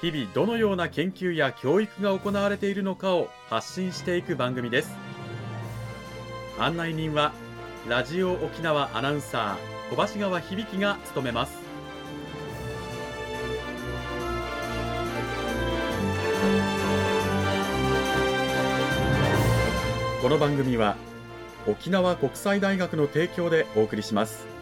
日々どのような研究や教育が行われているのかを発信していく番組です。案内人はラジオ沖縄アナウンサー小橋川響が務めます。この番組は沖縄国際大学の提供でお送りします。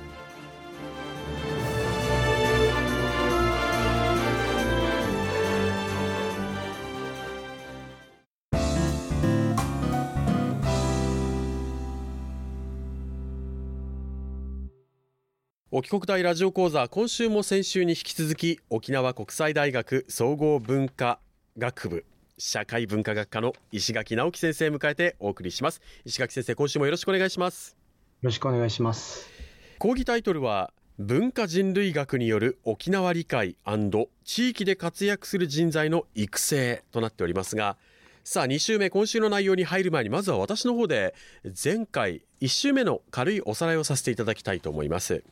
沖国大ラジオ講座今週も先週に引き続き沖縄国際大学総合文化学部社会文化学科の石垣直樹先生を迎えてお送りします。石垣先生今週もよろしくお願いします。よろしくお願いします講義タイトルは文化人類学による沖縄理解地域で活躍する人材の育成となっておりますがさあ2週目今週の内容に入る前にまずは私の方で前回1週目の軽いおさらいをさせていただきたいと思います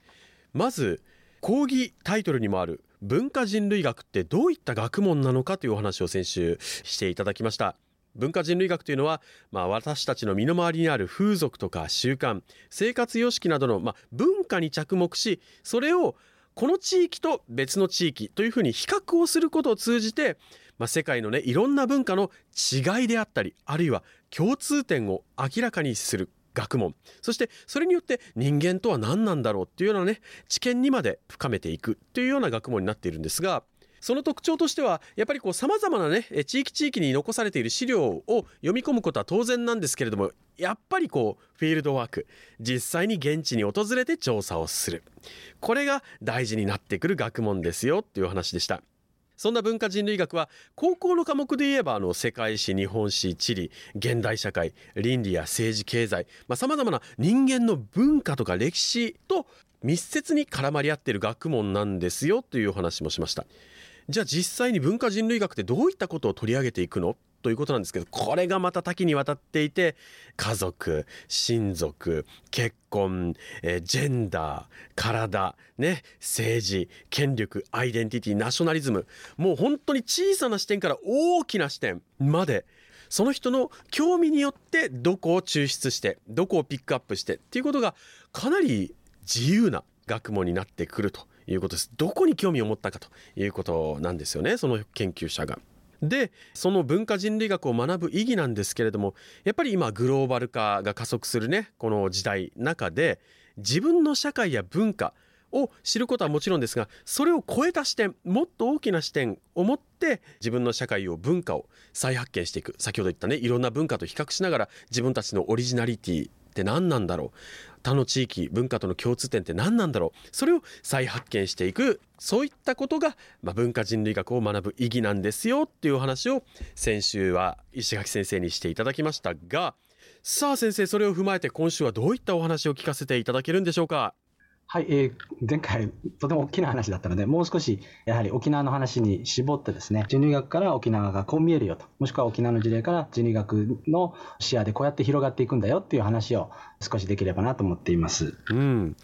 まず講義タイトルにもある文化人類学ってどういった学問なのかというお話を先週していただきました。文化人類学というのは、まあ、私たちの身の回りにある風俗とか習慣生活様式などの、まあ、文化に着目しそれをこの地域と別の地域というふうに比較をすることを通じて、まあ、世界のねいろんな文化の違いであったりあるいは共通点を明らかにする。学問そしてそれによって人間とは何なんだろうっていうようなね知見にまで深めていくというような学問になっているんですがその特徴としてはやっぱりこう様々なね地域地域に残されている資料を読み込むことは当然なんですけれどもやっぱりこうフィールドワーク実際に現地に訪れて調査をするこれが大事になってくる学問ですよっていう話でした。そんな文化人類学は高校の科目で言えばあの世界史日本史地理現代社会倫理や政治経済さまざ、まな人間の文化とか歴史と密接に絡まり合っている学問なんですよというお話もしました。じゃあ実際に文化人類学ってどういったことを取り上げていくの？ということなんですけどこれがまた多岐にわたっていて家族親族結婚、え、ジェンダー体ね政治権力アイデンティティナショナリズムもう本当に小さな視点から大きな視点までその人の興味によってどこを抽出してどこをピックアップしてっていうことがかなり自由な学問になってくるということです。どこに興味を持ったかということなんですよねその研究者が。でその文化人類学を学ぶ意義なんですけれどもやっぱり今グローバル化が加速するねこの時代中で自分の社会や文化を知ることはもちろんですがそれを超えた視点もっと大きな視点を持って自分の社会を文化を再発見していく。先ほど言ったねいろんな文化と比較しながら自分たちのオリジナリティって何なんだろう。他の地域文化との共通点って何なんだろう。それを再発見していく。そういったことが、まあ、文化人類学を学ぶ意義なんですよっていう話を先週は石垣先生にしていただきましたが。さあ先生それを踏まえて今週はどういったお話を聞かせていただけるんでしょうか。はい、えー、前回、とても大きな話だったので、もう少し、やはり沖縄の話に絞ってですね、人類学から沖縄がこう見えるよと、もしくは沖縄の事例から人類学の視野でこうやって広がっていくんだよっていう話を少しできればなと思っています。うん。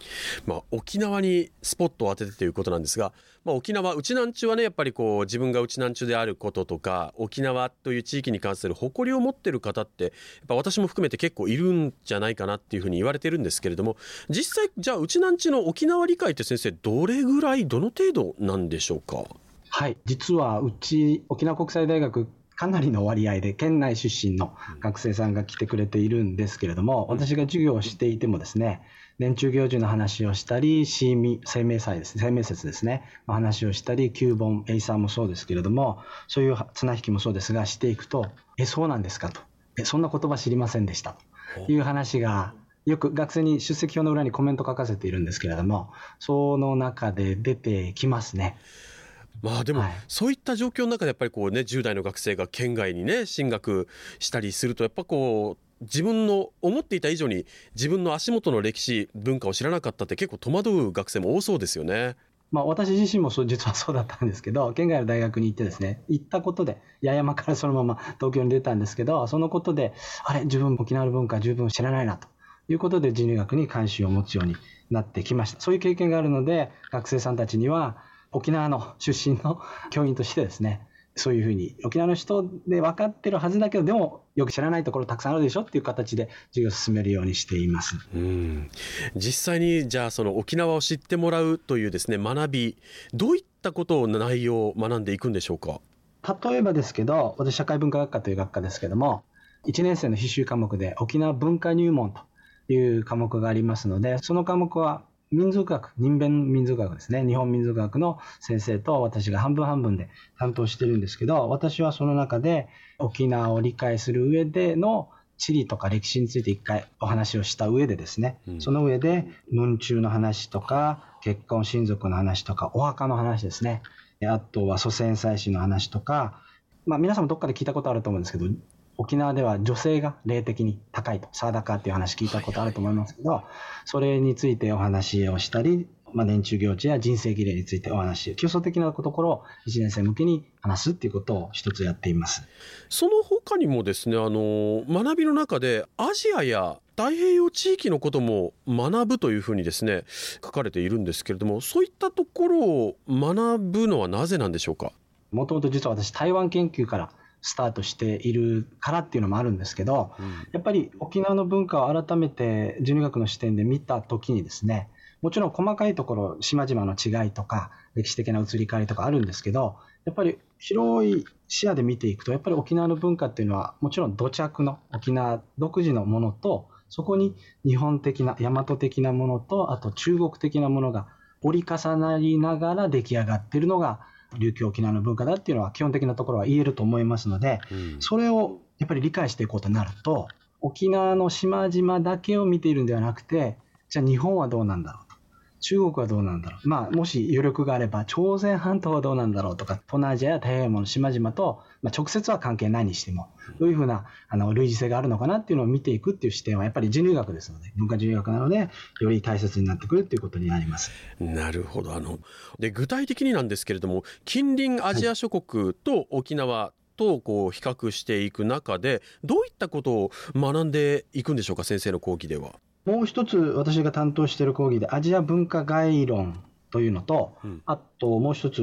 まあ、沖縄にスポットを当ててということなんですが、まあ、沖縄、うちなんちゅはね、やっぱりこう、自分がうちなんちゅであることとか、沖縄という地域に関する誇りを持ってる方って、やっぱ私も含めて結構いるんじゃないかなっていうふうに言われてるんですけれども、実際、じゃあ、うちなんちの沖縄理解って先生、どれぐらい、どの程度なんでしょうか？はい、実はうち沖縄国際大学かなりの割合で県内出身の学生さんが来てくれているんですけれども、私が授業をしていてもですね、年中行事の話をしたり、生命祭ですね、生命節ですね、話をしたり、旧本、エイサーもそうですけれども、そういう綱引きもそうですが、していくと、え、そうなんですかと。え、そんな言葉知りませんでした。という話がよく学生に出席表の裏にコメント書かせているんですけれども、その中で出てきますね。まあでも、そういった状況の中でやっぱりこうね10代の学生が県外にね進学したりするとやっぱこう自分の思っていた以上に自分の足元の歴史文化を知らなかったって結構戸惑う学生も多そうですよね。まあ、私自身もそう実はそうだったんですけど、県外の大学に行ってですね、行ったことで、八重山からそのまま東京に出たんですけど、そのことで、あれ、自分沖縄の文化十分知らないなということで人類学に関心を持つようになってきました。そういう経験があるので、学生さんたちには沖縄の出身の教員としてですね、そういうふうに沖縄の人で分かってるはずだけどでもよく知らないところたくさんあるでしょっていう形で授業を進めるようにしています。うん。実際にじゃあその沖縄を知ってもらうというですね学びどういったことを内容を学んでいくんでしょうか？例えばですけど私社会文化学科という学科ですけども1年生の必修科目で沖縄文化入門という科目がありますのでその科目は民族学、人弁民族学ですね。日本民族学の先生と私が半分半分で担当してるんですけど、私はその中で沖縄を理解する上での地理とか歴史について一回お話をした上でですね、うん、その上で、文中の話とか、結婚親族の話とか、お墓の話ですね。あとは祖先祭祀の話とか、まあ皆さんもどっかで聞いたことあると思うんですけど、沖縄では女性が霊的に高いと、サーダカーっていう話聞いたことあると思いますけど、それについてお話をしたり、まあ、年中行事や人生儀礼についてお話、基礎的なところを1年生向けに話すっていうことを一つやっています。その他にもですね、あの、学びの中でアジアや太平洋地域のことも学ぶというふうにですね、書かれているんですけれども、そういったところを学ぶのはなぜなんでしょうか？もともと実は私台湾研究からスタートしているからっていうのもあるんですけど、うん、やっぱり沖縄の文化を改めて人類学の視点で見たときにですね、もちろん細かいところ、島々の違いとか、歴史的な移り変わりとかあるんですけど、やっぱり広い視野で見ていくと、やっぱり沖縄の文化っていうのは、もちろん土着の沖縄独自のものと、そこに日本的な、大和的なものと、あと中国的なものが折り重なりながら出来上がっているのが、琉球沖縄の文化だっていうのは基本的なところは言えると思いますので、うん、それをやっぱり理解していこうとなると、沖縄の島々だけを見ているんではなくて、じゃあ日本はどうなんだろうと。中国はどうなんだろう。まあ、もし余力があれば、朝鮮半島はどうなんだろうとか、東南アジアや太平洋の島々と、まあ、直接は関係ないにしても、どういうふうなあの類似性があるのかなっていうのを見ていくっていう視点は、やっぱり人類学ですので、文化人類学なので、より大切になってくるっていうことになります。なるほど。あの、で、具体的になんですけれども、近隣アジア諸国と沖縄、とこう比較していく中でどういったことを学んでいくんでしょうか先生の講義では。もう一つ私が担当している講義でアジア文化概論というのと、うん、あともう一つ、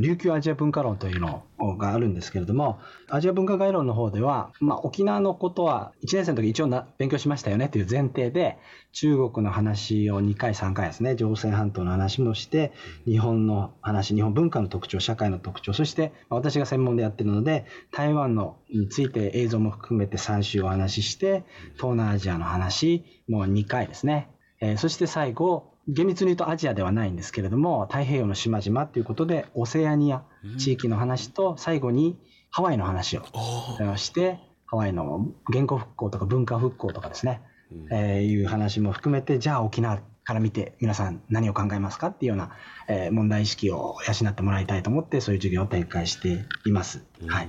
琉球アジア文化論というのがあるんですけれども、アジア文化概論の方では、まあ、沖縄のことは1年生の時一応な勉強しましたよねという前提で、中国の話を2回、3回ですね、朝鮮半島の話もして、日本の話、日本文化の特徴、社会の特徴、そして私が専門でやってるので、台湾のについて映像も含めて3週お話しして、東南アジアの話も2回ですね。えー、そして最後、厳密に言うとアジアではないんですけれども、太平洋の島々ということで、オセアニア地域の話と、最後にハワイの話をして、ハワイの言語復興とか文化復興とかですね、えー、いう話も含めて、じゃあ沖縄から見て皆さん何を考えますかっていうような、えー、問題意識を養ってもらいたいと思ってそういう授業を展開しています。はい。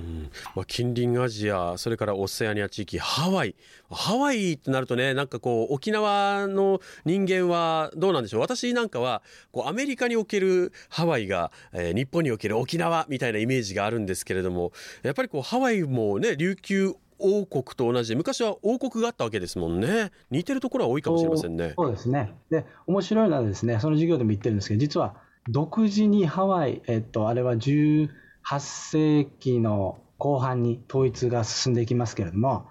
まあ近隣アジアそれからオセアニア地域ハワイハワイってなるとねなんかこう沖縄の人間はどうなんでしょう？私なんかはこうアメリカにおけるハワイが、えー、日本における沖縄みたいなイメージがあるんですけれどもやっぱりこうハワイもね琉球王国と同じで昔は王国があったわけですもんね。似てるところは多いかもしれませんね。そうですね。で面白いのはですねその授業でも言ってるんですけど実は独自にハワイ、えっと、あれは18世紀の後半に統一が進んでいきますけれども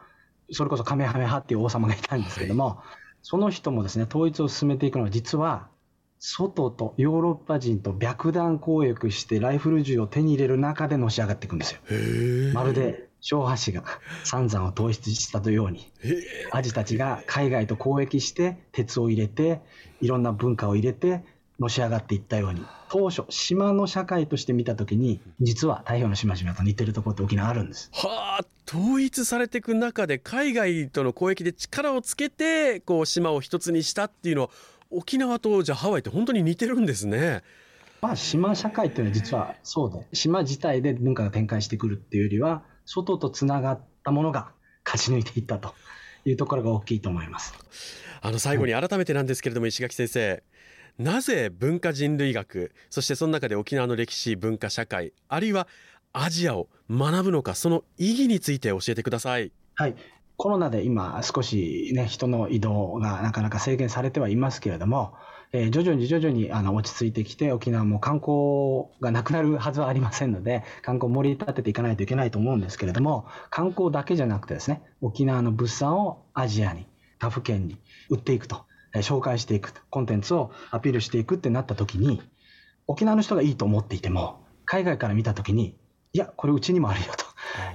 それこそカメハメハっていう王様がいたんですけれども、はい、その人もですね統一を進めていくのは実は外とヨーロッパ人と白弾交易してライフル銃を手に入れる中でのし上がっていくんですよ。まるで昭和氏が三山を統一したというように、アジたちが海外と交易して鉄を入れて、いろんな文化を入れて、のし上がっていったように、当初、島の社会として見たときに、実は太平洋の島々と似てるところって沖縄あるんです。はあ、統一されていく中で、海外との交易で力をつけて、こう、島を一つにしたっていうのは、沖縄とじゃあハワイって本当に似てるんですね。まあ、島社会っていうのは実はそうで、島自体で文化が展開してくるっていうよりは、外とつながったものが勝ち抜いていったというところが大きいと思います。あの最後に改めてなんですけれども、石垣先生、なぜ文化人類学、そしてその中で沖縄の歴史、文化、社会、あるいはアジアを学ぶのか、その意義について教えてください。はい。コロナで今少しね、人の移動がなかなか制限されてはいますけれども、えー、徐々に徐々にあの落ち着いてきて、沖縄も観光がなくなるはずはありませんので、観光を盛り立てていかないといけないと思うんですけれども、観光だけじゃなくてですね、沖縄の物産をアジアに、他府県に売っていくと、えー、紹介していくと、コンテンツをアピールしていくってなった時に、沖縄の人がいいと思っていても、海外から見た時に、いや、これうちにもあるよと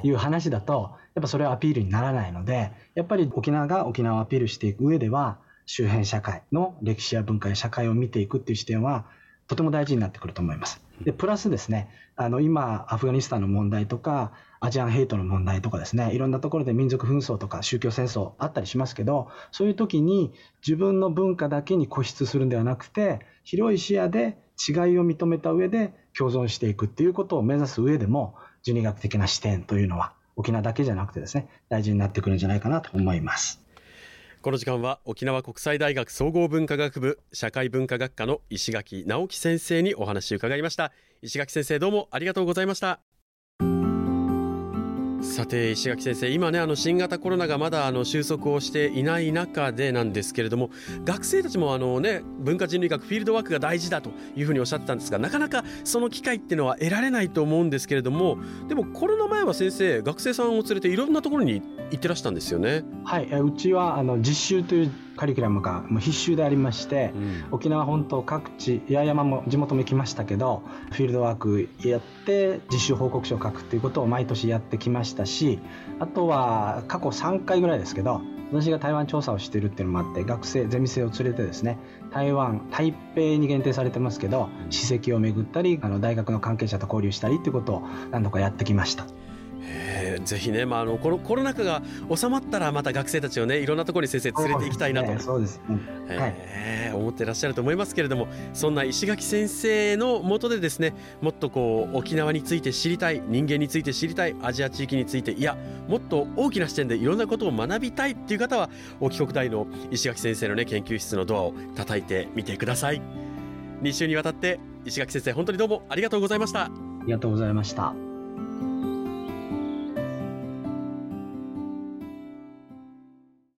いう話だと、やっぱそれはアピールにならないので、やっぱり沖縄が沖縄をアピールしていく上では、周辺社会の歴史や文化や社会を見ていくっていう視点は、とても大事になってくると思います。で、プラスですね、あの、今、アフガニスタンの問題とか、アジアンヘイトの問題とかですね、いろんなところで民族紛争とか宗教戦争あったりしますけど、そういう時に自分の文化だけに固執するんではなくて、広い視野で違いを認めた上で共存していくっていうことを目指す上でも、人理学的な視点というのは、沖縄だけじゃなくてですね、大事になってくるんじゃないかなと思います。この時間は沖縄国際大学総合文化学部社会文化学科の石垣直樹先生にお話を伺いました石垣先生どうもありがとうございましたさて石垣先生今ねあの新型コロナがまだあの収束をしていない中でなんですけれども学生たちもあのね文化人類学フィールドワークが大事だというふうにおっしゃってたんですがなかなかその機会っていうのは得られないと思うんですけれどもでもコロナ前は先生学生さんを連れていろんなところに行ってらしたんですよね。はいうちはあの実習というカリキュラムがもう必修でありまして、うん、沖縄本島各地八重山も地元も行きましたけどフィールドワークやって実習報告書を書くっていうことを毎年やってきましたしあとは過去3回ぐらいですけど私が台湾調査をしているっていうのもあって学生ゼミ生を連れてですね台湾台北に限定されてますけど史跡を巡ったりあの大学の関係者と交流したりっていうことを何度かやってきました。えー、ぜひね、まあ、あのこのコロナ禍が収まったらまた学生たちをねいろんなところに先生連れて行きたいなと。そうですね、えー、思ってらっしゃると思いますけれどもそんな石垣先生のもとでですねもっとこう沖縄について知りたい人間について知りたいアジア地域についていやもっと大きな視点でいろんなことを学びたいっていう方は沖国大の石垣先生のね研究室のドアを叩いてみてください。2週にわたって石垣先生本当にどうもありがとうございました。ありがとうございました